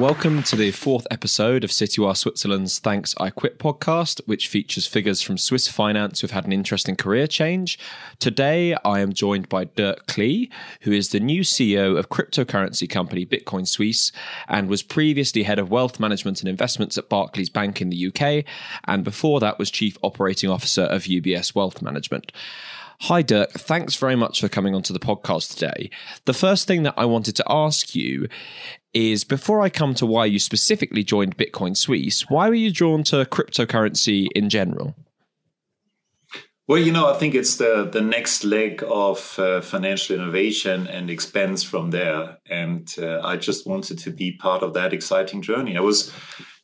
Welcome to the fourth episode of Citywire Switzerland's Thanks I Quit podcast, which features figures from Swiss finance who've had an interesting career change. Today, I am joined by Dirk Klee, who is the new CEO of cryptocurrency company Bitcoin Suisse and was previously head of wealth management and investments at Barclays Bank in the UK, and before that was chief operating officer of UBS Wealth Management. Hi, Dirk. Thanks very much for coming onto the podcast today. The first thing that I wanted to ask you is before I come to why you specifically joined Bitcoin Suisse, why were you drawn to cryptocurrency in general? Well, you know, I think it's the the next leg of uh, financial innovation and expense from there, and uh, I just wanted to be part of that exciting journey. I was,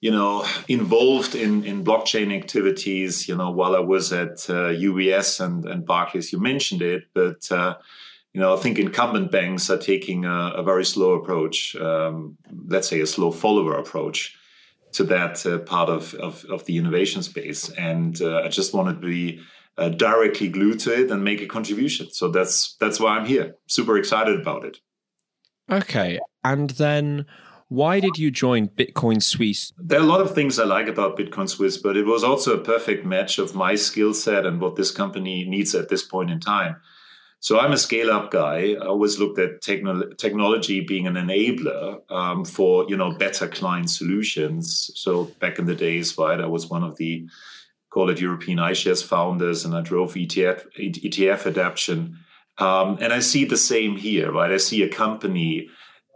you know, involved in in blockchain activities, you know, while I was at uh, UBS and and Barclays. You mentioned it, but uh, you know, I think incumbent banks are taking a, a very slow approach, um, let's say a slow follower approach to that uh, part of, of, of, the innovation space. And uh, I just want to be uh, directly glued to it and make a contribution. So that's that's why I'm here. Super excited about it. Okay, and then why did you join Bitcoin Suisse? There are a lot of things I like about Bitcoin Suisse, but it was also a perfect match of my skill set and what this company needs at this point in time. So I'm a scale up guy. I always looked at techno- technology being an enabler um, for you know better client solutions. So back in the days, right, I was one of the call it European iShares founders, and I drove ETF ETF adoption. Um, and I see the same here, right? I see a company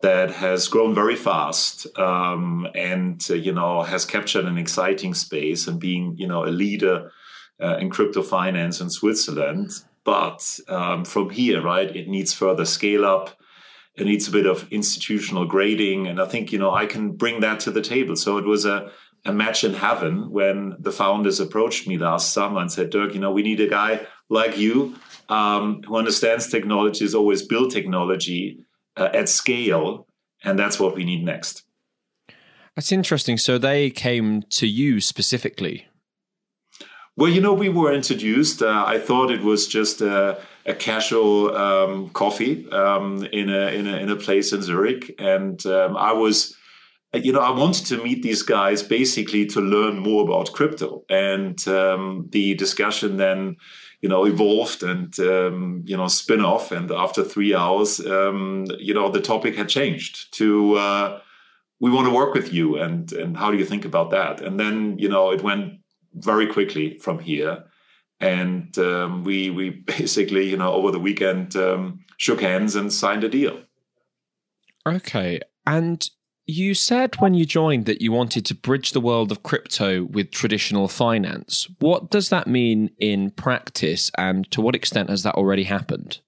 that has grown very fast um, and uh, you know has captured an exciting space and being you know a leader uh, in crypto finance in Switzerland but um, from here, right, it needs further scale up. It needs a bit of institutional grading. And I think, you know, I can bring that to the table. So it was a, a match in heaven when the founders approached me last summer and said, Dirk, you know, we need a guy like you um, who understands technology, is always build technology uh, at scale. And that's what we need next. That's interesting. So they came to you specifically well, you know, we were introduced. Uh, I thought it was just a, a casual um, coffee um, in, a, in, a, in a place in Zurich, and um, I was, you know, I wanted to meet these guys basically to learn more about crypto, and um, the discussion then, you know, evolved and um, you know spin off, and after three hours, um, you know, the topic had changed to. Uh, we want to work with you and and how do you think about that and then you know it went very quickly from here. And um, we we basically, you know, over the weekend um, shook hands and signed a deal. Okay, and you said when you joined that you wanted to bridge the world of crypto with traditional finance. What does that mean in practice, and to what extent has that already happened?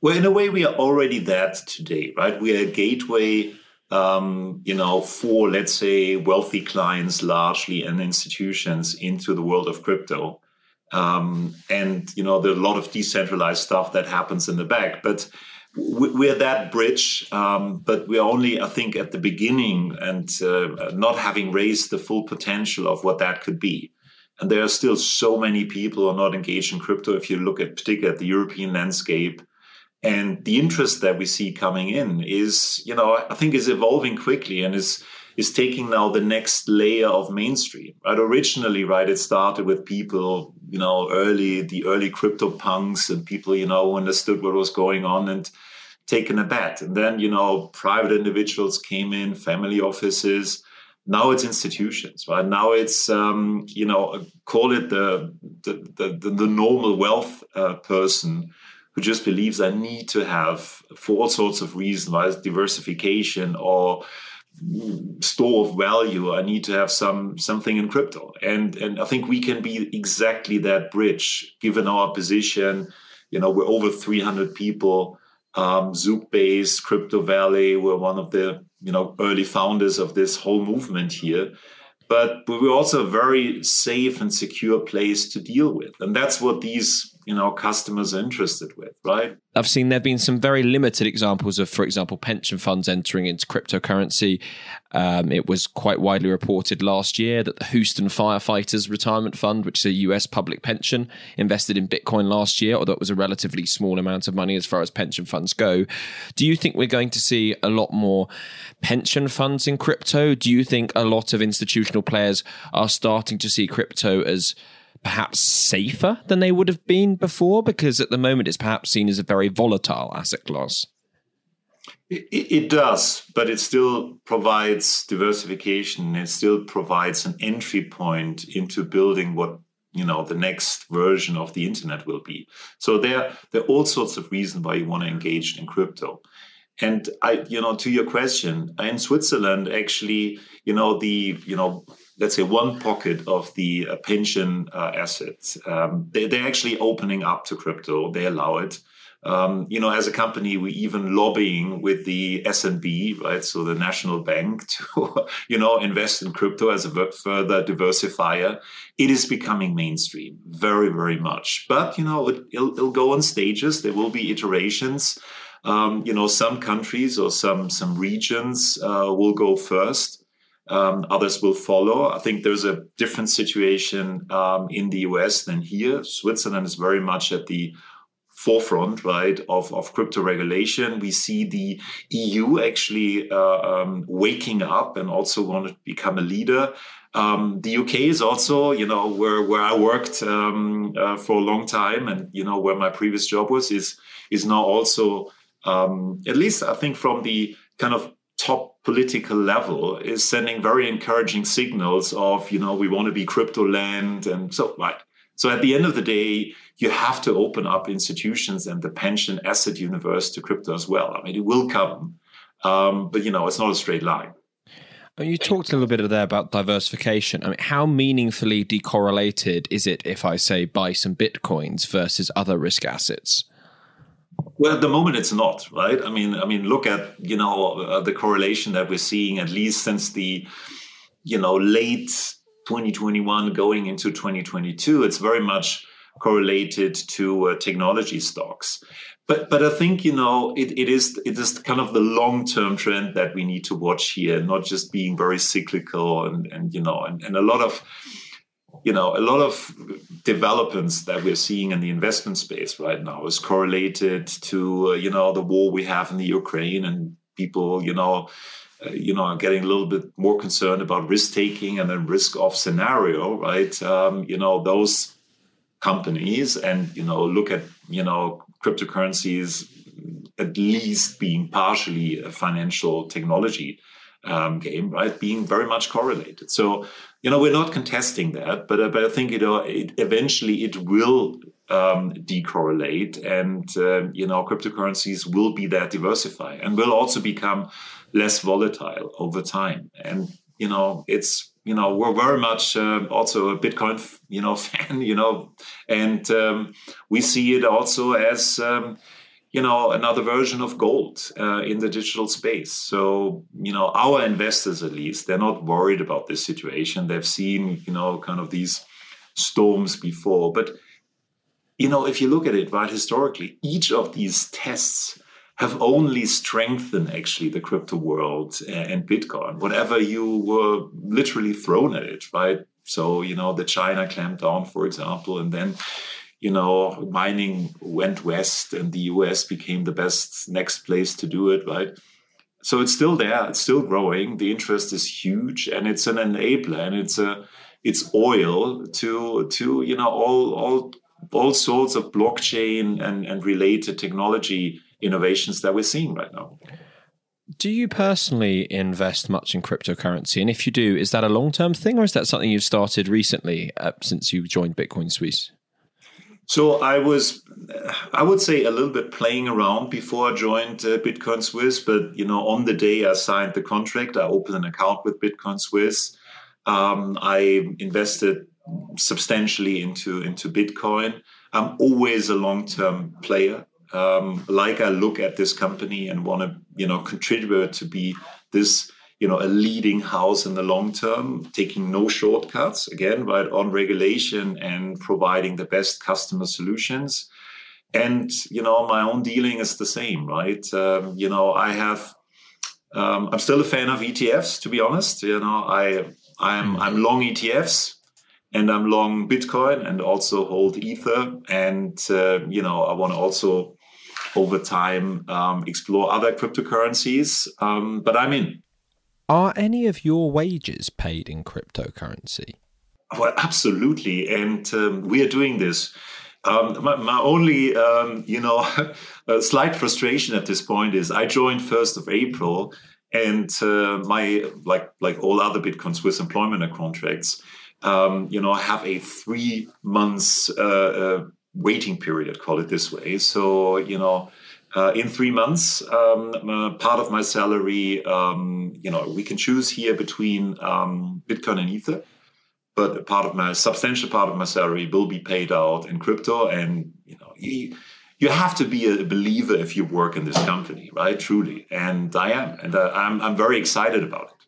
Well, in a way, we are already that today, right? We are a gateway um, you know, for let's say wealthy clients largely and institutions into the world of crypto. Um, and you know, there's a lot of decentralized stuff that happens in the back, but we're that bridge, um, but we're only, I think, at the beginning and uh, not having raised the full potential of what that could be. And there are still so many people who are not engaged in crypto. If you look at particularly at the European landscape, and the interest that we see coming in is you know i think is evolving quickly and is is taking now the next layer of mainstream right originally right it started with people you know early the early crypto punks and people you know understood what was going on and taken a bet. And then you know private individuals came in family offices. Now it's institutions right? Now it's um, you know call it the the the, the normal wealth uh, person who just believes I need to have, for all sorts of reasons, whether diversification or store of value, I need to have some something in crypto. And and I think we can be exactly that bridge, given our position. You know, we're over 300 people. Um, Zug based Crypto Valley. We're one of the you know early founders of this whole movement here but we're also a very safe and secure place to deal with and that's what these you know customers are interested with, right? I've seen there have been some very limited examples of, for example, pension funds entering into cryptocurrency. Um, it was quite widely reported last year that the Houston Firefighters Retirement Fund, which is a US public pension, invested in Bitcoin last year, although it was a relatively small amount of money as far as pension funds go. Do you think we're going to see a lot more pension funds in crypto? Do you think a lot of institutional players are starting to see crypto as perhaps safer than they would have been before? Because at the moment, it's perhaps seen as a very volatile asset class. It, it, does, but it still provides diversification. It still provides an entry point into building what you know the next version of the internet will be. So there, there are all sorts of reasons why you want to engage in crypto. And I, you know, to your question, in Switzerland, actually, you know, the, you know, let's say one pocket of the uh, pension uh, assets, um, they, they're actually opening up to crypto. They allow it. Um, you know, as a company, we're even lobbying with the SNB, right? So the national bank to, you know, invest in crypto as a further diversifier. It is becoming mainstream very, very much. But, you know, it, will it'll go on stages. There will be iterations. Um, you know, some countries or some, some regions uh, will go first. Um, others will follow. I think there's a different situation um, in the US than here. Switzerland is very much at the forefront, right, of, of crypto regulation. We see the EU actually uh, um, waking up and also want to become a leader. Um, the UK is also, you know, where where I worked um, uh, for a long time, and you know where my previous job was is is now also, um, at least I think from the kind of political level is sending very encouraging signals of you know we want to be crypto land and so right so at the end of the day you have to open up institutions and the pension asset universe to crypto as well i mean it will come um, but you know it's not a straight line you talked a little bit there about diversification. I mean, how meaningfully decorrelated is it if I say buy some bitcoins versus other risk assets? Well, at the moment, it's not right. I mean, I mean, look at you know uh, the correlation that we're seeing at least since the you know late 2021 going into 2022. It's very much correlated to uh, technology stocks. But but I think you know it, it is it is kind of the long term trend that we need to watch here, not just being very cyclical and and you know and, and a lot of you know, a lot of developments that we're seeing in the investment space right now is correlated to, uh, you know, the war we have in the Ukraine and people, you know, uh, you know, are getting a little bit more concerned about risk taking and then risk off scenario, right? Um, you know, those companies and, you know, look at, you know, cryptocurrencies at least being partially a financial technology um, game, right? Being very much correlated. So, you know, we're not contesting that, but, uh, but I think, you know, it, eventually it will um, decorrelate and, uh, you know, cryptocurrencies will be that diversified and will also become less volatile over time. And, you know, it's, you know, we're very much uh, also a Bitcoin, you know, fan, you know, and um, we see it also as, um, you know another version of gold uh, in the digital space. So you know our investors at least they're not worried about this situation. They've seen you know kind of these storms before. But you know if you look at it right historically each of these tests have only strengthened actually the crypto world and bitcoin whatever you were literally thrown at it right? So you know the china clampdown for example and then you know, mining went west and the US became the best next place to do it, right? So it's still there, it's still growing. The interest is huge and it's an enabler and it's a it's oil to to you know all all all sorts of blockchain and, and related technology innovations that we're seeing right now. Do you personally invest much in cryptocurrency? And if you do, is that a long term thing or is that something you've started recently uh, since you joined Bitcoin Suisse? So I was, I would say, a little bit playing around before I joined uh, Bitcoin Suisse. But you know, on the day I signed the contract, I opened an account with Bitcoin Suisse. Um, I invested substantially into into Bitcoin. I'm always a long term player. Um, like I look at this company and want to, you know, contribute to be this you know, a leading house in the long term, taking no shortcuts again, right, on regulation and providing the best customer solutions. And you know, my own dealing is the same, right? Um, you know, I have. Um, I'm still a fan of ETFs, to be honest. You know, I I'm hmm. I'm long ETFs and I'm long Bitcoin and also hold Ether. And uh, you know, I want to also over time um, explore other cryptocurrencies. Um, but I'm in. Are any of your wages paid in cryptocurrency? Well, absolutely, and um, we are doing this. Um, my, my, only, um, you know, slight frustration at this point is I joined first of April, and uh, my like like all other Bitcoin Suisse employment contracts, um, you know, have a three months uh, uh, waiting period, call it this way. So you know. Uh, in three months, um, uh, part of my salary, um, you know, we can choose here between um, Bitcoin and Ether but a part of my substantial part of my salary will be paid out in crypto and you know you, you have to be a believer if you work in this company right? Truly. And i am. And uh, I'm, I'm very excited about it.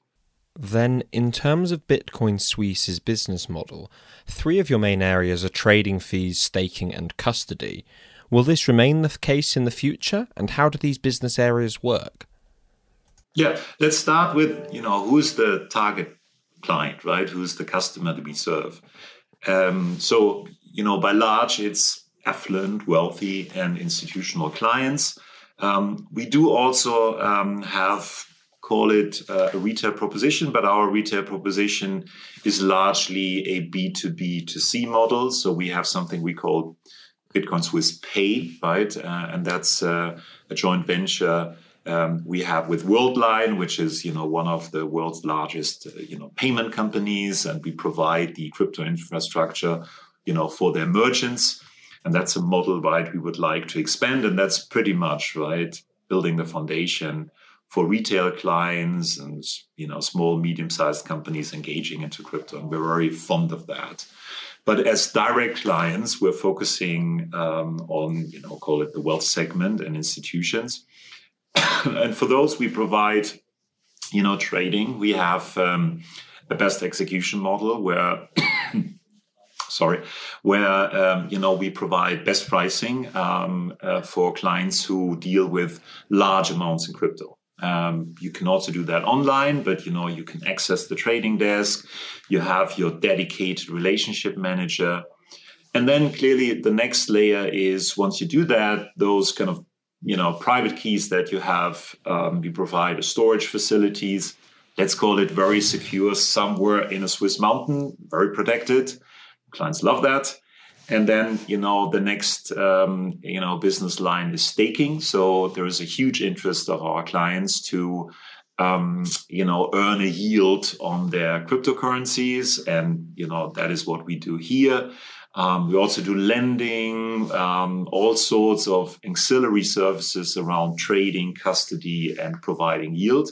Then in terms of bitcoin suisse's business model three of your main areas are trading fees staking and custody will this remain the case in the future and how do these business areas work yeah let's start with you know who's the target client, right? Who's the customer that we serve? Um, so, you know, by large, it's affluent, wealthy, and institutional clients. Um, we do also um, have, call it uh, a retail proposition, but our retail proposition is largely a B2B to C model. So we have something we call Bitcoin Suisse Pay, right? Uh, and that's uh, a joint venture um, we have with Worldline, which is you know one of the world's largest uh, you know payment companies, and we provide the crypto infrastructure you know for their merchants, and that's a model right we would like to expand, and that's pretty much right building the foundation for retail clients and you know small medium sized companies engaging into crypto, and we're very fond of that. But as direct clients, we're focusing um, on you know call it the wealth segment and institutions and for those, we provide, you know, trading. We have um, a best execution model where, sorry, where um, you know we provide best pricing um, uh, for clients who deal with large amounts in crypto. Um, you can also do that online, but you know you can access the trading desk. You have your dedicated relationship manager, and then clearly the next layer is once you do that, those kind of you know private keys that you have um, we provide storage facilities. Let's call it very secure somewhere in a swiss mountain very protected. Clients love that and then you know the next um, you know business line is staking so there is a huge interest of our clients to um, you know earn a yield on their cryptocurrencies and you know that is what we do here um, we also do lending, um, all sorts of ancillary services around trading, custody, and providing yield.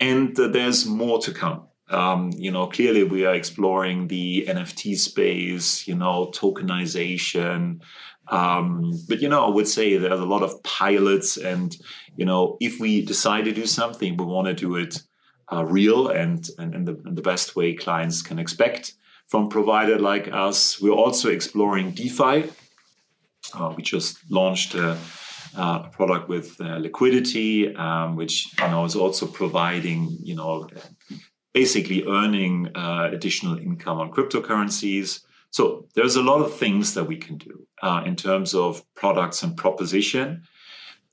And uh, there's more to come. Um, you know, clearly we are exploring the NFT space, you know, tokenization. Um, but, you know, I would say there's a lot of pilots. And, you know, if we decide to do something, we want to do it uh, real and, and, and, the, and the best way clients can expect from provider like us. We're also exploring DeFi. Uh, we just launched a, uh, a product with uh, liquidity, um, which you know is also providing you know basically earning uh, additional income on cryptocurrencies. So there's a lot of things that we can do uh, in terms of products and proposition.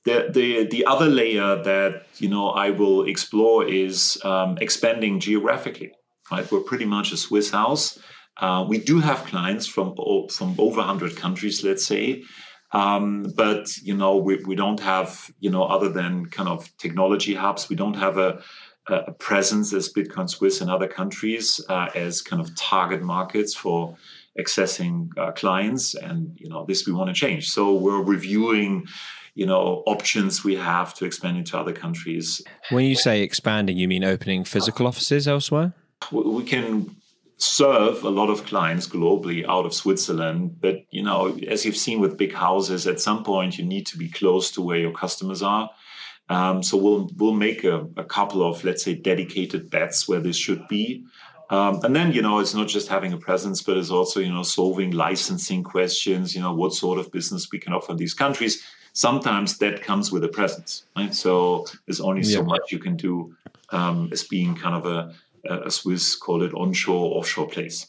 The, the, the other layer that you know I will explore is um, expanding geographically right? We're pretty much a Swiss house. Uh, we do have clients from from over 100 countries, let's say, um, but you know we, we don't have you know other than kind of technology hubs. We don't have a, a presence as Bitcoin Suisse in other countries uh, as kind of target markets for accessing uh, clients, and you know this we want to change. So we're reviewing you know options we have to expand into other countries. When you say expanding, you mean opening physical offices elsewhere? we can serve a lot of clients globally out of Switzerland. But you know, as you've seen with big houses, at some point you need to be close to where your customers are. Um, so we'll we'll make a, a, couple of let's say dedicated bets where this should be. Um, and then you know it's not just having a presence, but it's also you know solving licensing questions. You know what sort of business we can offer in these countries. Sometimes that comes with a presence, right? So there's only yeah. so much you can do um, as being kind of a, a Swiss call it onshore offshore place.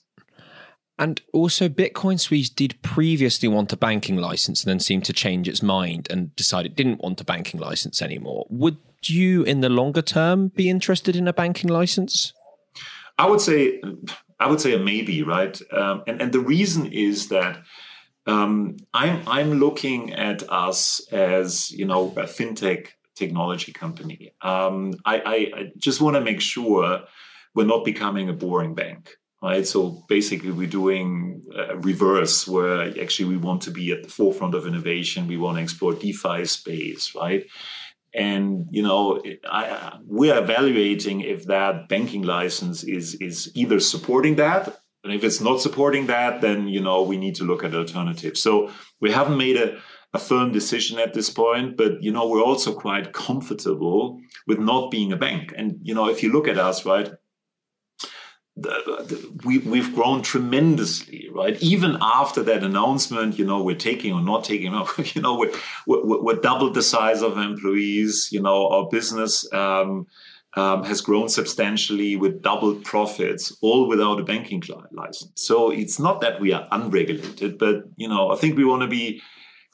And also, Bitcoin Suisse did previously want a banking license and then seemed to change its mind and decide it didn't want a banking license anymore. Would you, in the longer term, be interested in a banking license? I would say, I would say a maybe, right? Um, and and the reason is that um, I'm I'm looking at us as you know a fintech technology company. Um, I, I, I just want to make sure we're not becoming a boring bank right? So basically, we're doing a reverse, where actually we want to be at the forefront of innovation. We want to explore DeFi space, right? And you know, I, we're evaluating if that banking license is is either supporting that, and if it's not supporting that, then you know we need to look at alternatives. So we haven't made a a firm decision at this point, but you know we're also quite comfortable with not being a bank. And you know, if you look at us, right, we, we've grown tremendously, right? Even after that announcement, you know, we're taking or not taking, you know, we're, we're, we're doubled the size of employees. You know, our business um, um, has grown substantially with doubled profits, all without a banking license. So it's not that we are unregulated, but you know, I think we want to be,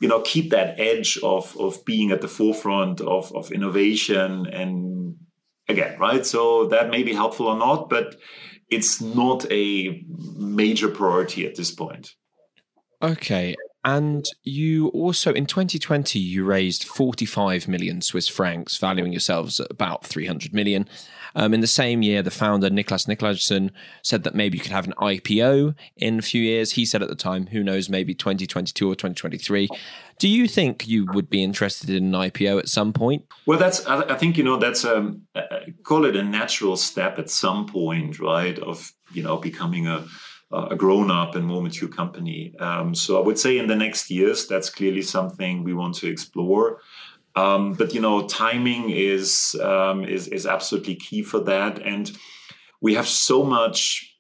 you know, keep that edge of of being at the forefront of of innovation and again, right? So that may be helpful or not, but it's not a major priority at this point. Okay. And you also, in 2020, you raised 45 million Swiss francs, valuing yourselves at about 300 million. Um, in the same year, the founder, Niklas Nikolajsen, said that maybe you could have an IPO in a few years. He said at the time, who knows, maybe 2022 or 2023. Do you think you would be interested in an IPO at some point? Well, that's, I think, you know, that's, um, call it a natural step at some point, right? Of, you know, becoming a, a grown up and more mature company. Um, so I would say in the next years, that's clearly something we want to explore. Um, but you know, timing is um, is is absolutely key for that, and we have so much,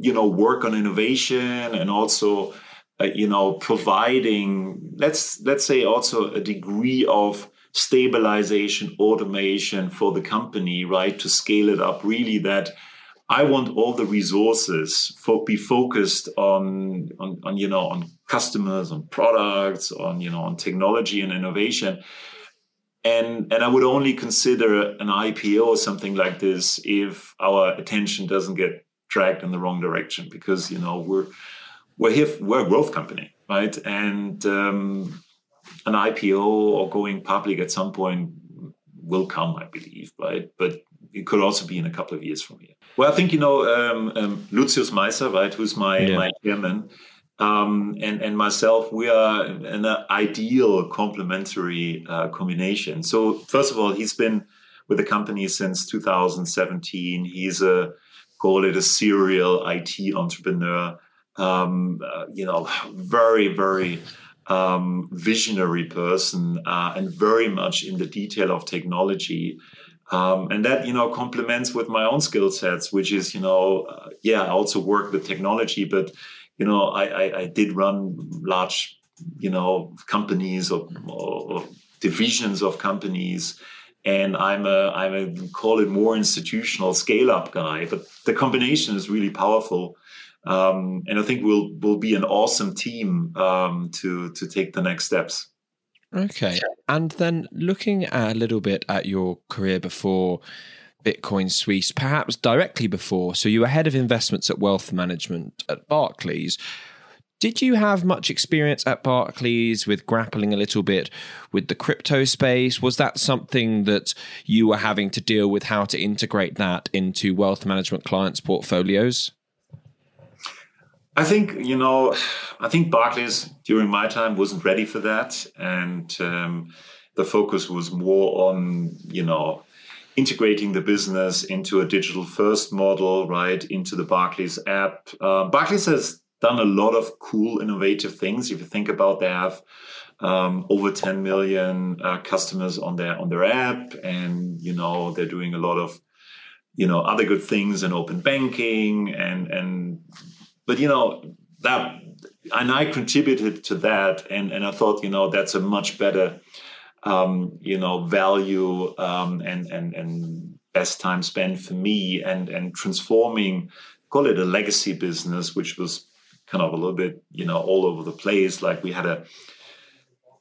you know, work on innovation and also, uh, you know, providing let's let's say also a degree of stabilization, automation for the company, right, to scale it up. Really, that I want all the resources for be focused on, on, on, you know, on customers, on products, on, you know, on technology and innovation. And, and I would only consider an IPO or something like this if our attention doesn't get dragged in the wrong direction because, you know, we're, we're here, we're a growth company, right? And um, an IPO or going public at some point will come, I believe, right? But it could also be in a couple of years from here. Well, I think you know um, um, Luzius Meisser, right, who's my yeah. my chairman, um, and and myself. We are an ideal complementary uh, combination. So first of all, he's been with the company since 2017. He's a call it a serial IT entrepreneur. Um, uh, you know, very very um, visionary person uh, and very much in the detail of technology. Um, and that, you know, complements with my own skill sets, which is, you know, uh, yeah, I also work with technology, but, you know, I, I, I did run large, you know, companies or, or, divisions of companies. And I'm a, I'm a, call it more institutional scale up guy, but the combination is really powerful. Um, and I think we'll, we'll be an awesome team um, to, to take the next steps. Okay. And then looking a little bit at your career before Bitcoin Suisse, perhaps directly before, so you were head of investments at wealth management at Barclays. Did you have much experience at Barclays with grappling a little bit with the crypto space? Was that something that you were having to deal with how to integrate that into wealth management clients' portfolios? I think you know, I think Barclays during my time wasn't ready for that, and um, the focus was more on you know integrating the business into a digital first model, right? Into the Barclays app. Uh, Barclays has done a lot of cool, innovative things. If you think about, they have um, over 10 million uh, customers on their on their app, and you know they're doing a lot of you know other good things in open banking and and but you know that and I contributed to that, and and I thought you know that's a much better um, you know value um, and and and best time spent for me and and transforming call it a legacy business which was kind of a little bit you know all over the place. Like we had a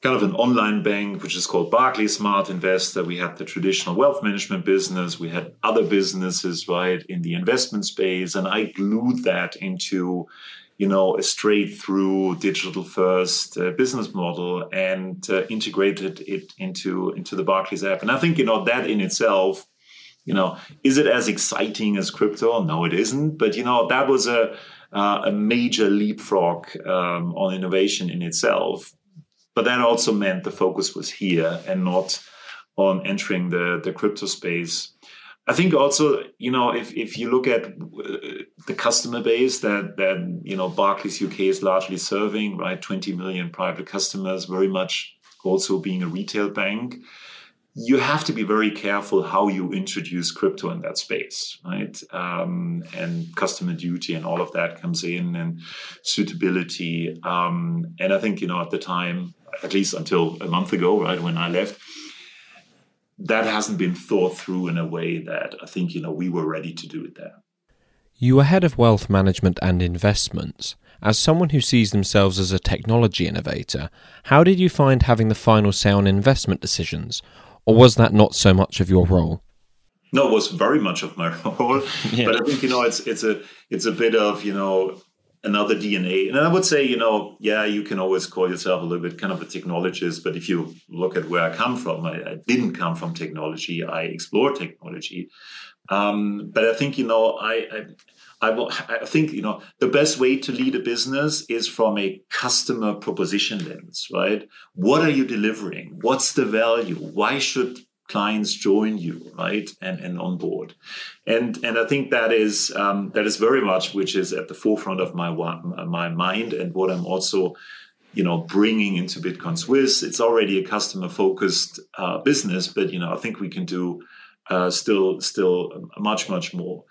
kind of an online bank which is called Barclays Smart Investor we had the traditional wealth management business we had other businesses right in the investment space and I glued that into you know, a straight through digital first uh, business model and uh, integrated it into into the Barclays app. And I think you know that in itself, you know, is it as exciting as crypto? No, it isn't. But you know, that was a uh, a major leapfrog um, on innovation in itself. But that also meant the focus was here and not on entering the the crypto space. I think also, you know, if, if you look at uh, the customer base that, that, you know, Barclays UK is largely serving, right? 20 million private customers, very much also being a retail bank. You have to be very careful how you introduce crypto in that space, right? Um, and customer duty and all of that comes in and suitability. Um, and I think, you know, at the time, at least until a month ago, right, when I left, that hasn't been thought through in a way that I think you know we were ready to do it there. You were head of wealth management and investments. As someone who sees themselves as a technology innovator, how did you find having the final say on investment decisions, or was that not so much of your role? No, it was very much of my role. yeah. But I think you know it's it's a it's a bit of you know another DNA. And I would say, you know, yeah, you can always call yourself a little bit kind of a technologist, but if you look at where I come from, I, I didn't come from technology. I explore technology. Um, but I think, you know, I, I I, I think you know the best way to lead a business is from a customer proposition lens, right? What are you delivering? What's the value? Why should clients join you right and and on board. And and i think that is um, that is very much which is at the forefront of my my mind and what i'm also you know bringing into bitcoin suisse. It's already a customer focused uh, business but you know i think we can do uh, still still much much more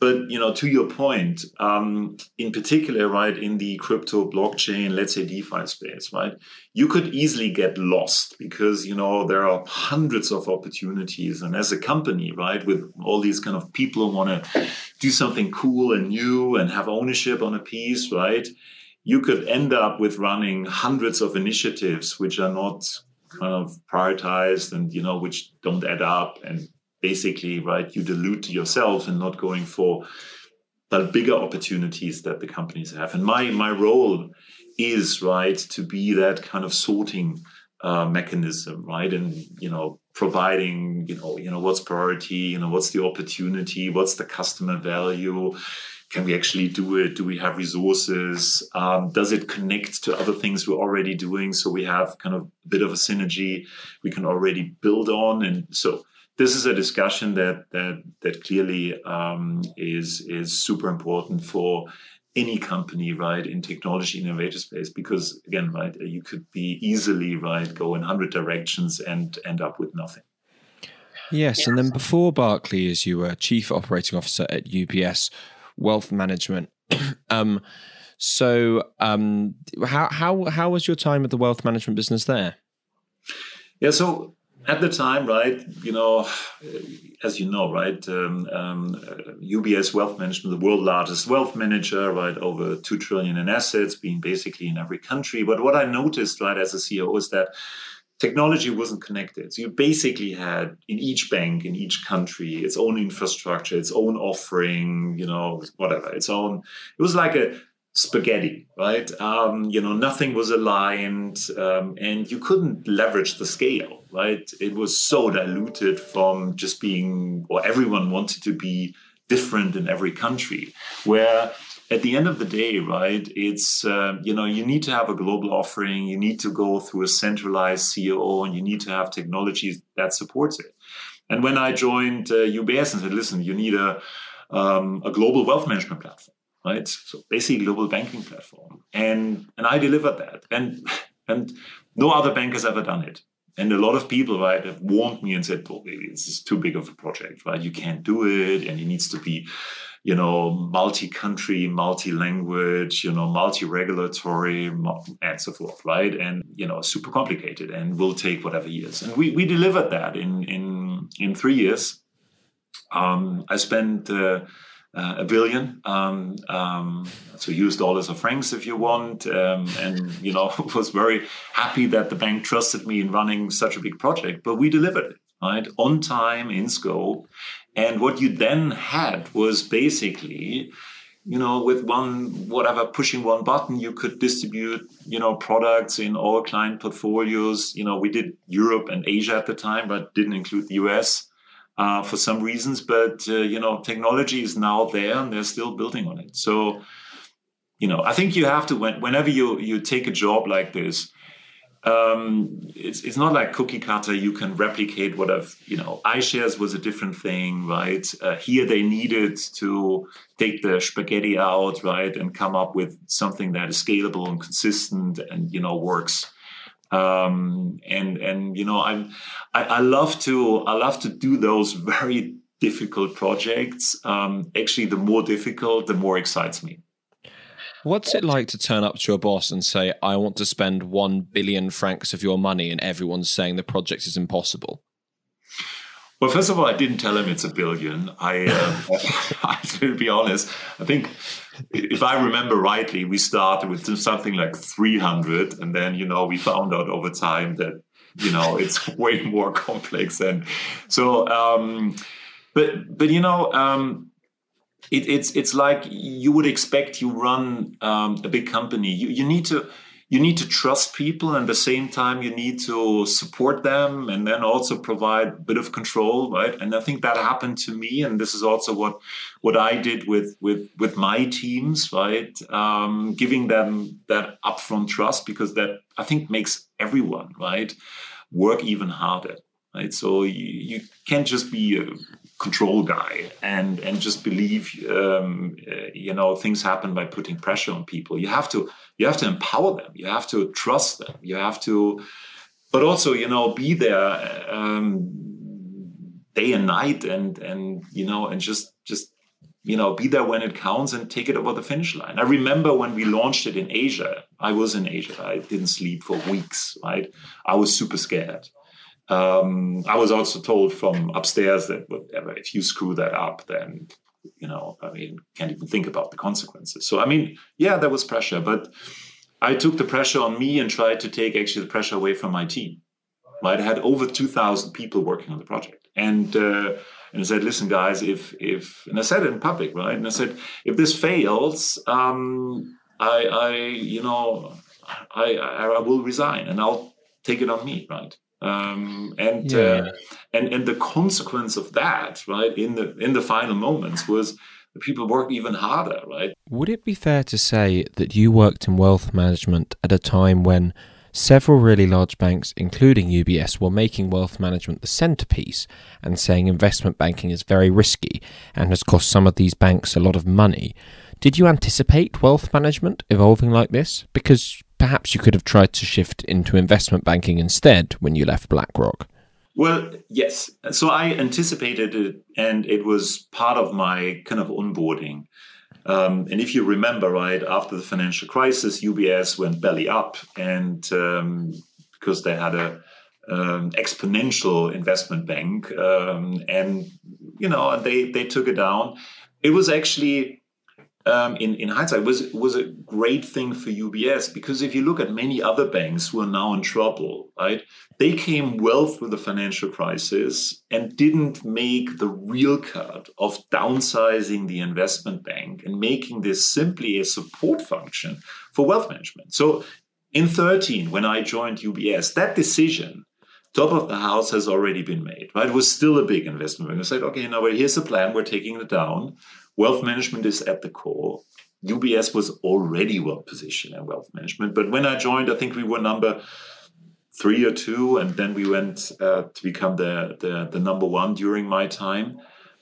but you know, to your point, um, in particular, right in the crypto blockchain, let's say DeFi space, right, you could easily get lost because you know there are hundreds of opportunities, and as a company, right, with all these kind of people who want to do something cool and new and have ownership on a piece, right, you could end up with running hundreds of initiatives which are not kind of prioritized and you know which don't add up and basically, right, you dilute yourself and not going for the bigger opportunities that the companies have. And my my role is right to be that kind of sorting uh, mechanism, right, and you know providing you know you know what's priority, you know what's the opportunity, what's the customer value. Can we actually do it? Do we have resources? Um, does it connect to other things we're already doing? So we have kind of a bit of a synergy we can already build on. And so this is a discussion that that that clearly um, is is super important for any company right in technology innovator space because again right you could be easily right go in 100 directions and end up with nothing. Yes and then before barclays you were chief operating officer at ubs wealth management. Um, so um, how, how how was your time at the wealth management business there? Yeah so at the time, right, you know, as you know, right, um, um, UBS Wealth Management, the world largest wealth manager, right, over two trillion in assets, being basically in every country. But what I noticed, right, as a CEO, is that technology wasn't connected. So you basically had in each bank, in each country, its own infrastructure, its own offering, you know, whatever, its own. It was like a spaghetti, right? Um, you know, nothing was aligned, um, and you couldn't leverage the scale, right? It was so diluted from just being, or everyone wanted to be different in every country. Where at the end of the day, right, it's uh, you know you need to have a global offering, you need to go through a centralized COO, and you need to have technologies that supports it. And when I joined uh, UBS and said, listen, you need a um, a global wealth management platform right? So basically global banking platform. And and I delivered that. And And no other bank has ever done it. And a lot of people, right, have warned me and said, well, maybe this is too big of a project, right? You can't do it. And it needs to be, you know, multi-country, multi-language, you know, multi-regulatory and so forth, right? And, you know, super complicated and will take whatever years. And we, we delivered that in, in, in three years. Um, I spent, uh, uh, a billion. Um, um, so use dollars or francs if you want. Um, and, you know, was very happy that the bank trusted me in running such a big project, but we delivered it, right? On time, in scope. And what you then had was basically, you know, with one, whatever, pushing one button, you could distribute, you know, products in all client portfolios. You know, we did Europe and Asia at the time, but didn't include the US uh, for some reasons. But uh, you know, technology is now there, and they're still building on it. So, you know, I think you have to when, whenever you you take a job like this. Um, it's, it's not like cookie cutter. You can replicate what I've, you know, iShares was a different thing, right? Uh, here they needed to take the spaghetti out, right, and come up with something that is scalable and consistent and, you know, works um, and and you know I'm I, I, love to I love to do those very difficult projects. Um, actually, the more difficult, the more excites me. What's it like to turn up to your boss and say, "I want to spend one billion francs of your money," and everyone's saying the project is impossible? Well, first of all, I didn't tell him it's a billion. I, I to be honest, I think if I remember rightly, we started with something like 300, and then you know we found out over time that you know it's way more complex. And so, um, but but you know. Um, it, it's it's like you would expect you run um, a big company. You you need to you need to trust people and at the same time you need to support them and then also provide a bit of control right? And i think that happened to me and this is also what what i did with with with my teams right? Um, giving them that upfront trust because that i think makes everyone right work even harder right? So you, you can't just be a control guy and and just believe um, uh, you know things happen by putting pressure on people. You have to you have to empower them. You have to trust them. You have to but also you know be there um, day and night and and you know and just just you know be there when it counts and take it over the finish line. I remember when we launched it in asia. I was in asia. I didn't sleep for weeks right? I was super scared um, I was also told from upstairs that whatever, if you screw that up, then you know, I mean, can't even think about the consequences. So I mean, yeah, there was pressure, but I took the pressure on me and tried to take actually the pressure away from my team. Right, I had over two thousand people working on the project, and uh, and I said, listen, guys, if if and I said it in public, right, and I said, if this fails, um, I I you know, I I will resign and I'll take it on me, right? Um, and yeah. uh, and and the consequence of that, right, in the in the final moments was people work even harder, right? Would it be fair to say that you worked in wealth management at a time when several really large banks, including UBS, were making wealth management the centerpiece and saying investment banking is very risky and has cost some of these banks a lot of money? Did you anticipate wealth management evolving like this? Because perhaps you could have tried to shift into investment banking instead when you left BlackRock. Well, yes. So I anticipated it, and it was part of my kind of onboarding. Um, and if you remember, right after the financial crisis, UBS went belly up, and um, because they had a um, exponential investment bank, um, and you know they they took it down. It was actually um, in, in hindsight was was a great thing for UBS because if you look at many other banks who are now in trouble, right? They came well through the financial crisis and didn't make the real cut of downsizing the investment bank and making this simply a support function for wealth management. So in 13, when I joined UBS, that decision top of the house has already been made. Right, it was still a big investment bank. I said, okay, now here's the plan. We're taking it down. Wealth management is at the core. UBS was already well positioned in wealth management, but when I joined, I think we were number three or two, and then we went uh, to become the, the, the number one during my time.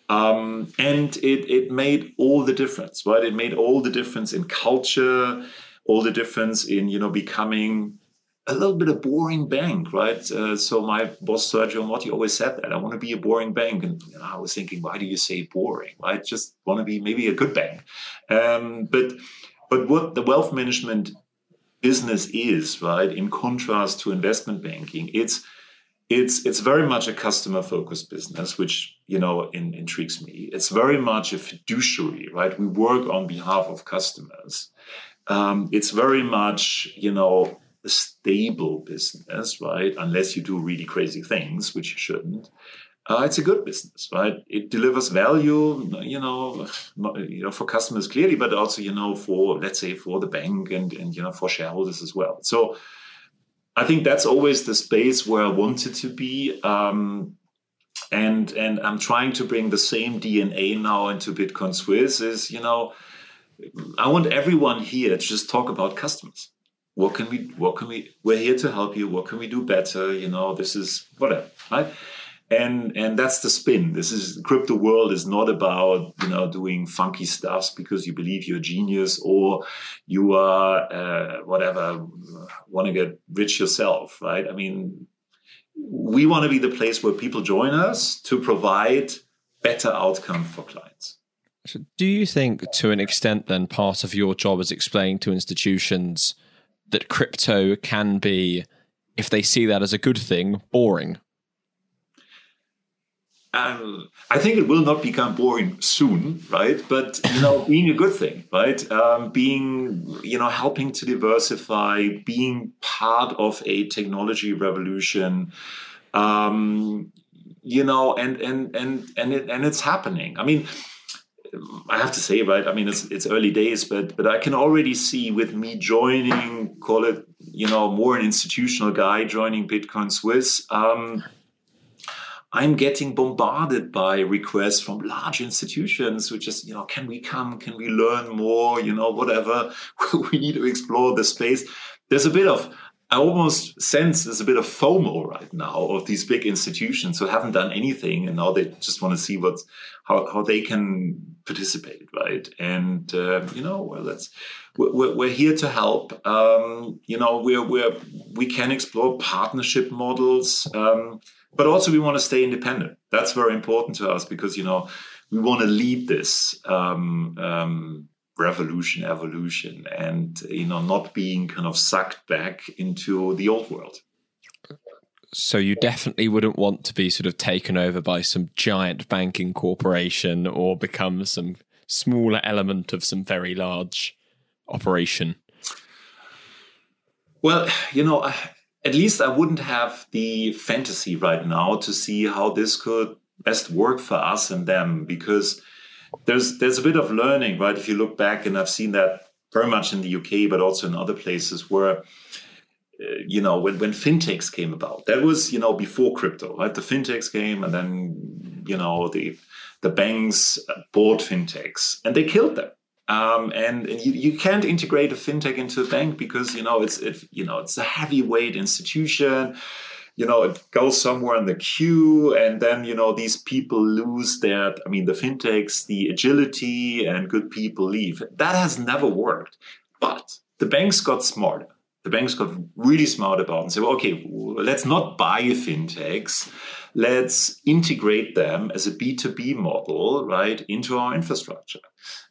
Um, and it it made all the difference, right? It made all the difference in culture, all the difference in you know becoming a little bit of boring bank, right? Uh, so my boss Sergio Ermotti always said that I want to be a boring bank, and you know, I was thinking, why do you say boring? I just want to be maybe a good bank. Um, but but what the wealth management business is, right, in contrast to investment banking, it's it's it's very much a customer focused business, which you know in, intrigues me. It's very much a fiduciary, right? We work on behalf of customers. Um, it's very much you know a stable business, right? Unless you do really crazy things, which you shouldn't. Uh, it's a good business, right? It delivers value, you know, you know, for customers clearly, but also, you know, for let's say for the bank and and you know for shareholders as well. So, I think that's always the space where I wanted to be, um, and and I'm trying to bring the same DNA now into Bitcoin Suisse. Is you know, I want everyone here to just talk about customers what can we what can we we're here to help you. What can we do better? You know this is whatever right? And and that's the spin. This is crypto world is not about you know doing funky stuffs because you believe you're a genius or you are uh, whatever want to get rich yourself right? I mean we want to be the place where people join us to provide better outcome for clients. So do you think to an extent then part of your job is explaining to institutions that crypto can be, if they see that as a good thing, boring? Um, I think it will not become boring soon, right? But you know, being a good thing, right? Um, being you know, helping to diversify, being part of a technology revolution, um, you know, and and and and it, and it's happening. I mean, I have to say, right? I mean, it's it's early days, but but I can already see with me joining, call it, you know, more an institutional guy joining Bitcoin Suisse. Um, I'm getting bombarded by requests from large institutions who just, you know, can we come? Can we learn more? You know, whatever. we need to explore the space. There's a bit of I almost sense there's a bit of FOMO right now of these big institutions who haven't done anything and now they just want to see what's how, how they can participate, right? And uh, you know, well, let's we're, we're here to help. Um, you know, we're we're we can explore partnership models, um, but also we want to stay independent. That's very important to us because you know we want to lead this. Um, um revolution, evolution, and you know not being kind of sucked back into the old world. So you definitely wouldn't want to be sort of taken over by some giant banking corporation or become some smaller element of some very large operation. Well, you know, at least I wouldn't have the fantasy right now to see how this could best work for us and them because there's there's a bit of learning, right? If you look back, and I've seen that very much in the UK, but also in other places where you know when, when fintechs came about that was you know before crypto right? The fintechs came and then you know the the banks bought fintechs and they killed them. Um, and, you, you can't integrate a fintech into a bank because you know it's it, you know it's a heavyweight institution. You know it goes somewhere in the queue and then you know these people lose their i mean the fintechs the agility and good people leave. That has never worked. But the banks got smarter the banks got really smart about and said well, okay let's not buy fintechs let's integrate them as a b2b model right into our infrastructure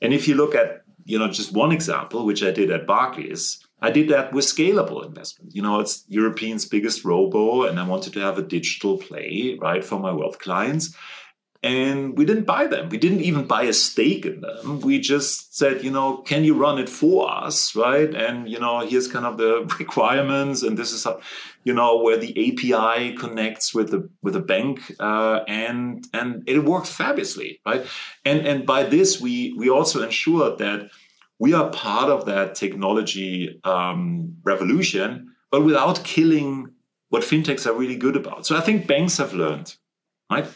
and if you look at you know just one example which i did at barclays I did that with scalable investment. You know, it's European's biggest robo, and I wanted to have a digital play, right, for my wealth clients. And we didn't buy them. We didn't even buy a stake in them. We just said, you know, can you run it for us, right? And you know, here's kind of the requirements, and this is how, you know, where the API connects with the with the bank, uh, and and it worked fabulously, right? And and by this, we we also ensured that we are part of that technology um, revolution, but without killing what fintechs are really good about. So I think banks have learned, right?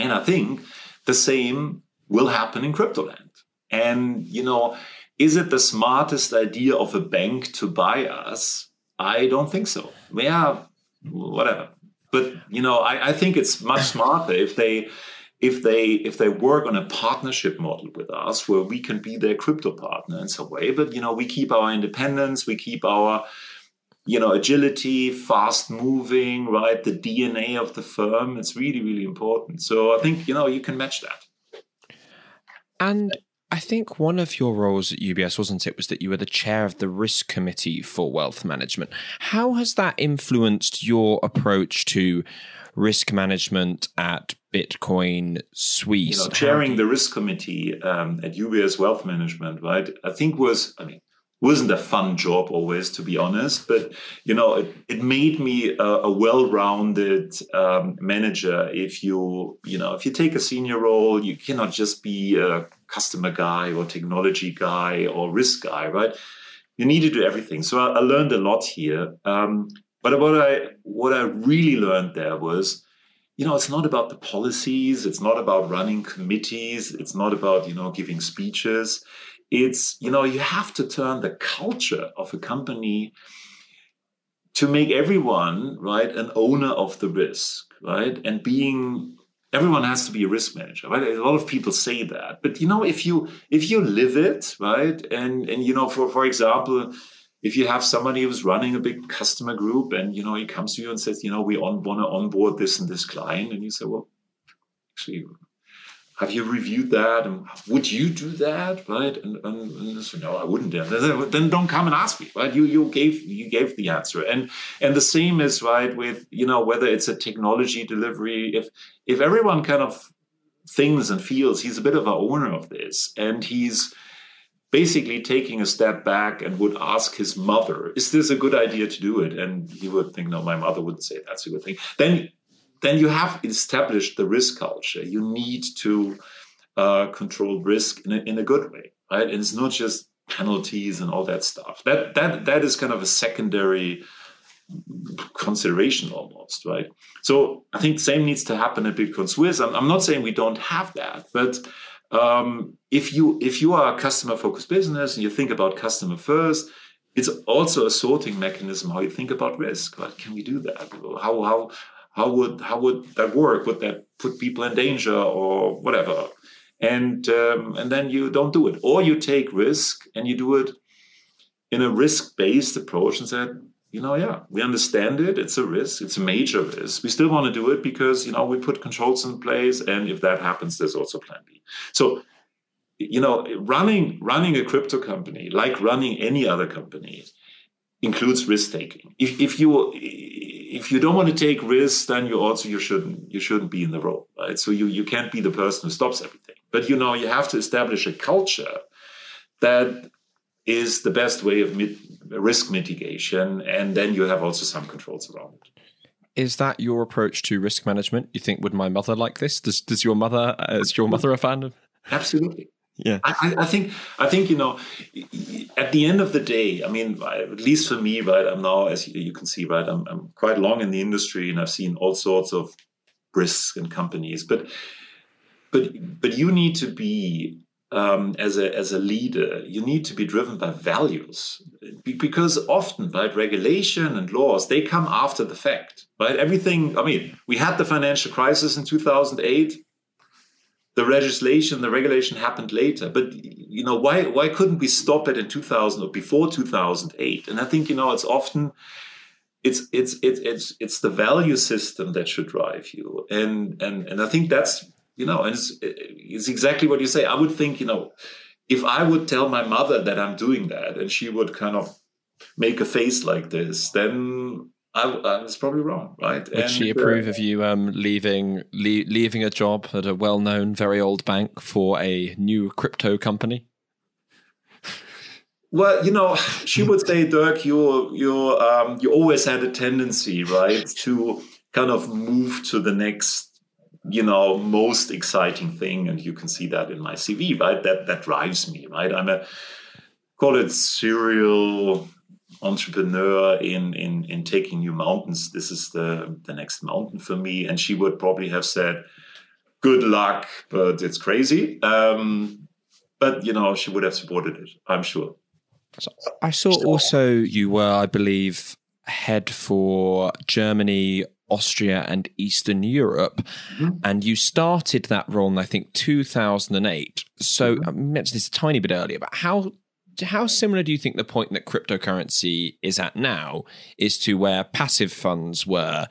And I think the same will happen in crypto land. And, you know, is it the smartest idea of a bank to buy us? I don't think so. Yeah, whatever. But, you know, I, I think it's much smarter if they if they if they work on a partnership model with us where we can be their crypto partner in some way but you know we keep our independence we keep our you know, agility, fast moving, right? The DNA of the firm. It's really, really important. So I think, you know, you can match that. And I think one of your roles at UBS, wasn't it, was that you were the chair of the risk committee for wealth management. How has that influenced your approach to risk management at Bitcoin Suisse? You know, chairing the risk committee um, at UBS Wealth Management, right? I think was, I mean, wasn't a fun job always to be honest but you know it, it made me a, a well-rounded um, manager. If you you know if you take a senior role you cannot just be a customer guy or technology guy or risk guy right? You need to do everything. So i, I learned a lot here. Um, but what i what i really learned there was you know it's not about the policies it's not about running committees it's not about you know giving speeches it's you know you have to turn the culture of a company to make everyone right an owner of the risk right? And being everyone has to be a risk manager right? A lot of people say that. But you know if you if you live it right and and you know for for example if you have somebody who's running a big customer group and you know he comes to you and says you know we on, want to onboard this and this client and you say well actually have you reviewed that? And would you do that? Right? And, and, and so, no, I wouldn't. Then don't come and ask me. Right? You you gave you gave the answer. And and the same is right with you know whether it's a technology delivery. If if everyone kind of thinks and feels he's a bit of an owner of this, and he's basically taking a step back and would ask his mother, "Is this a good idea to do it?" And he would think, "No, my mother wouldn't say that's a good thing." Then then you have established the risk culture. You need to uh, control risk in a, in a good way, right? And it's not just penalties and all that stuff. That that that is kind of a secondary consideration almost, right? So I think the same needs to happen at Bitcoin Suisse. I'm, I'm not saying we don't have that, but um, if you if you are a customer focused business and you think about customer first, it's also a sorting mechanism how you think about risk. Right? Can we do that? How how how would how would that work? Would that put people in danger or whatever? And um, and then you don't do it, or you take risk and you do it in a risk based approach and said, you know, yeah, we understand it. It's a risk. It's a major risk. We still want to do it because you know we put controls in place, and if that happens, there's also Plan B. So you know running running a crypto company like running any other company includes risk taking if, if you if you don't want to take risks, then you also you shouldn't you shouldn't be in the role, right? So you you can't be the person who stops everything. But you know you have to establish a culture that is the best way of mit- risk mitigation, and then you have also some controls around it. Is that your approach to risk management? You think would my mother like this? Does does your mother uh, is your mother a fan of? Absolutely yeah I, I, think i think you know at the end of the day i mean at least for me right i'm now as you can see right i'm, I'm quite long in the industry and i've seen all sorts of risks and companies but but but you need to be um, as a as a leader, you need to be driven by values, because often, right, regulation and laws they come after the fact, right? Everything. I mean, we had the financial crisis in two thousand eight the legislation, the regulation happened later. But you know, why why couldn't we stop it in 2000 or before 2008? And I think you know, it's often it's it's it's it's it's the value system that should drive you, and and and I think that's you know, and it's, it's exactly what you say. I would think you know, if I would tell my mother that I'm doing that, and she would kind of make a face like this, then I, I, was probably wrong, right? Would and, she approve uh, of you um, leaving le- leaving a job at a well known, very old bank for a new crypto company? Well, you know, she would say, Dirk, you you um, you always had a tendency, right, to kind of move to the next, you know, most exciting thing, and you can see that in my CV, right? That that drives me, right? I'm a call it serial entrepreneur in in in taking new mountains. This is the the next mountain for me. And she would probably have said, "Good luck, but it's crazy." Um, but you know, she would have supported it. I'm sure. So I saw also you were, I believe, head for Germany, Austria, and Eastern Europe, mm-hmm. and you started that role in I think 2008. So mm-hmm. I mentioned this a tiny bit earlier, but how how similar do you think the point that cryptocurrency is at now is to where passive funds were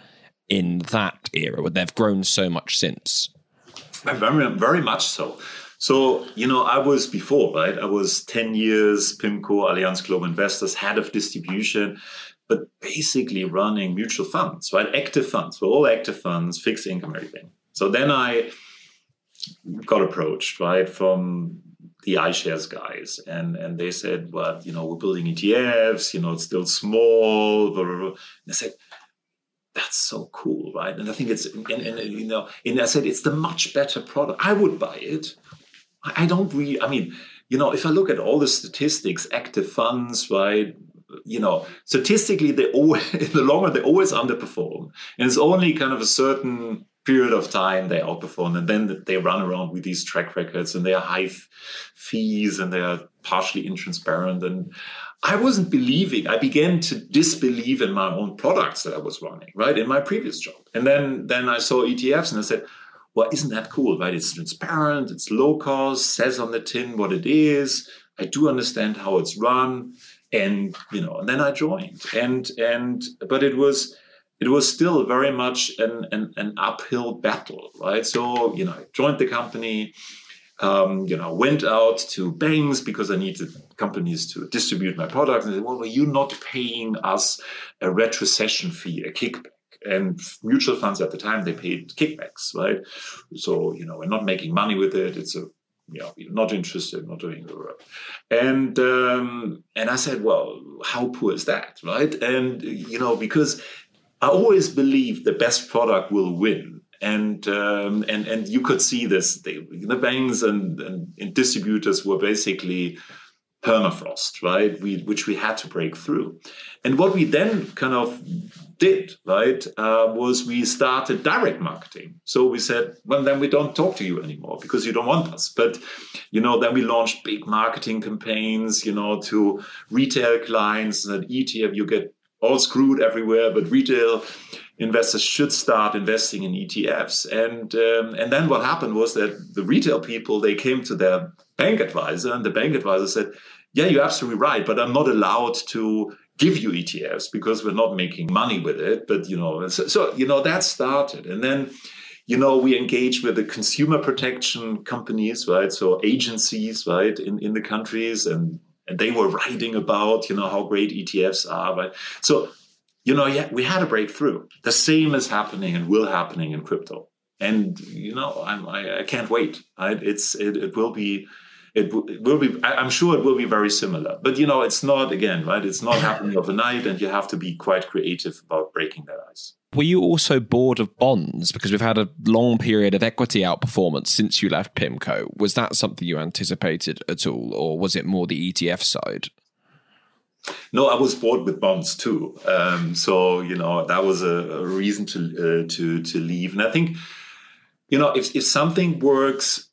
in that era, where they've grown so much since? Very, very much so. So, you know, I was before, right? I was 10 years PIMCO, Allianz Global Investors, head of distribution, but basically running mutual funds, right? Active funds, well, all active funds, fixed income, everything. So then I got approached, right, from the iShares guys, and and they said, well, you know, we're building ETFs, you know, it's still small, blah, blah, blah. and I said, that's so cool, right? And I think it's, and, and you know, and I said it's the much better product. I would buy it. I don't really. I mean, you know, if I look at all the statistics, active funds, right? You know, statistically, they always in the longer they always underperform, and it's only kind of a certain period of time they outperform and then they run around with these track records and they are high f- fees and they are partially intransparent and i wasn't believing i began to disbelieve in my own products that i was running right in my previous job. And then then i saw etfs and i said well isn't that cool right? It's transparent it's low cost says on the tin what it is. I do understand how it's run and you know and then i joined. And and but it was it was still very much an, an, an uphill battle, right? So, you know, I joined the company, um, you know, went out to banks because I needed companies to distribute my products. And they said, well, are you not paying us a retrocession fee, a kickback? And mutual funds at the time, they paid kickbacks, right? So, you know, we're not making money with it. It's a you know, not interested, not doing the work. And um, and I said, well, how poor is that, right? And you know, because I always believe the best product will win. And um, and and you could see this. They, the banks and, and, and, distributors were basically permafrost, right? We, which we had to break through. And what we then kind of did, right, uh, was we started direct marketing. So we said, well, then we don't talk to you anymore because you don't want us. But, you know, then we launched big marketing campaigns, you know, to retail clients that ETF, you get all screwed everywhere, but retail investors should start investing in ETFs. And um, and then what happened was that the retail people they came to their bank advisor, and the bank advisor said, "Yeah, you're absolutely right, but I'm not allowed to." give you ETFs because we're not making money with it but you know so, so you know that started and then you know we engage with the consumer protection companies right so agencies right in, in the countries and and they were writing about you know how great ETFs are. Right? So you know, yeah, we had a breakthrough. The same is happening and will happening in crypto. And you know, I'm, I, I can't wait. Right? It's it, it will be. It, it will be. I'm sure it will be very similar, but you know, it's not again, right? It's not happening overnight, and you have to be quite creative about breaking that ice. Were you also bored of bonds because we've had a long period of equity outperformance since you left PIMCO? Was that something you anticipated at all, or was it more the ETF side? No, I was bored with bonds too. Um, so you know that was a, a reason to uh, to to leave. And I think you know if if something works,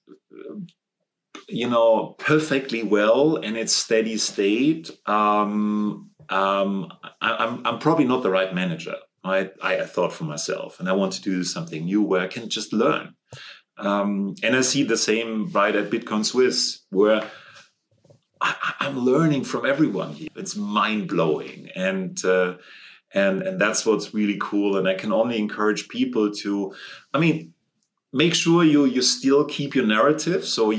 you know perfectly well and it's steady state, um, um, I, I'm I'm probably not the right manager. I, I thought for myself, and I want to do something new where I can just learn. Um, and I see the same right at Bitcoin Suisse, where I, am learning from everyone here. It's mind blowing, and uh, and and that's what's really cool. And I can only encourage people to, I mean, make sure you you still keep your narrative. So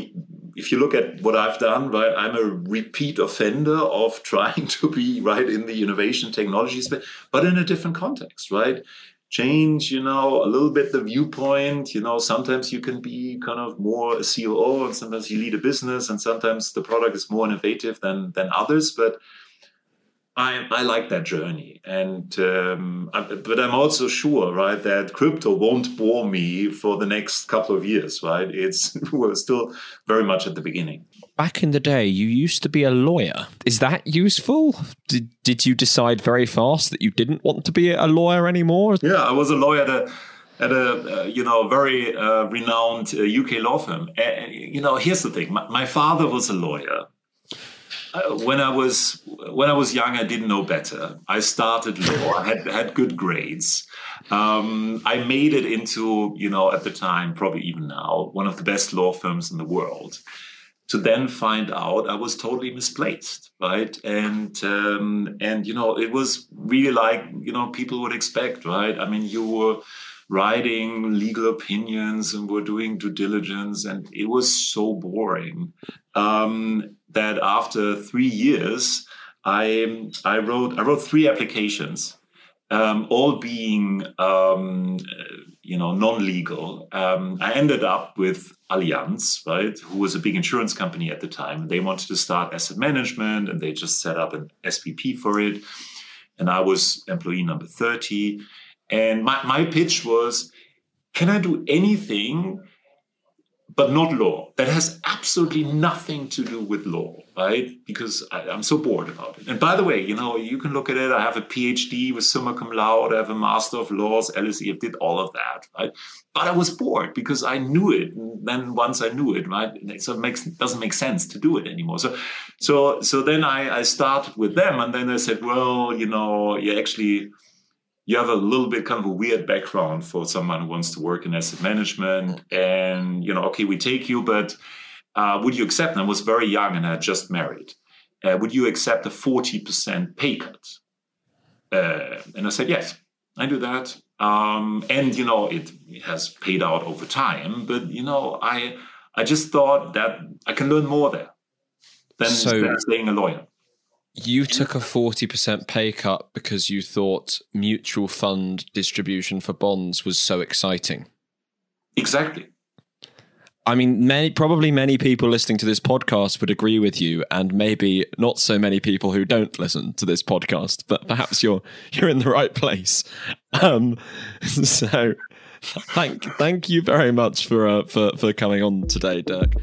if you look at what I've done, right, I'm a repeat offender of trying to be right in the innovation technology space, but in a different context, right? Change, you know, a little bit the viewpoint. You know, sometimes you can be kind of more a COO, and sometimes you lead a business, and sometimes the product is more innovative than than others. But I, I like that journey, and um, I, but I'm also sure, right, that crypto won't bore me for the next couple of years, right? It's we're still very much at the beginning. Back in the day, you used to be a lawyer. Is that useful? Did did you decide very fast that you didn't want to be a lawyer anymore? Yeah, I was a lawyer at a at a uh, you know very uh, renowned uh, UK law firm. You know, here's the thing: my, my father was a lawyer when I was when I was young, I didn't know better. I started law. I had had good grades. Um, I made it into you know at the time, probably even now, one of the best law firms in the world. to then find out I was totally misplaced, right? And um, and you know, it was really like you know people would expect, right? I mean, you were writing legal opinions and were doing due diligence, and it was so boring um, that after three years, I I wrote I wrote three applications, um, all being um, you know non-legal. Um, I ended up with Allianz, right, who was a big insurance company at the time. They wanted to start asset management, and they just set up an SPP for it. And I was employee number thirty. And my, my pitch was, can I do anything but not law. That has absolutely nothing to do with law, right? Because I, am so bored about it. And by the way, you know, you can look at it. I have a PhD with summa cum laude. I have a Master of Laws, LSE. I did all of that, right? But I was bored because I knew it. And then once I knew it, right, so it makes doesn't make sense to do it anymore. So, so, so then I, I started with them, and then I said, well, you know, you actually you have a little bit kind of a weird background for someone who wants to work in asset management and you know okay we take you but uh, would you accept and i was very young and i had just married uh, would you accept a 40% pay cut? Uh, and i said yes i do that. Um, and you know it, has paid out over time but you know i i just thought that i can learn more there than, so, than staying a lawyer you took a 40% pay cut because you thought mutual fund distribution for bonds was so exciting. Exactly. I mean, many probably many people listening to this podcast would agree with you, and maybe not so many people who don't listen to this podcast. But perhaps you're you're in the right place. Um, so, thank thank you very much for uh, for for coming on today, Dirk.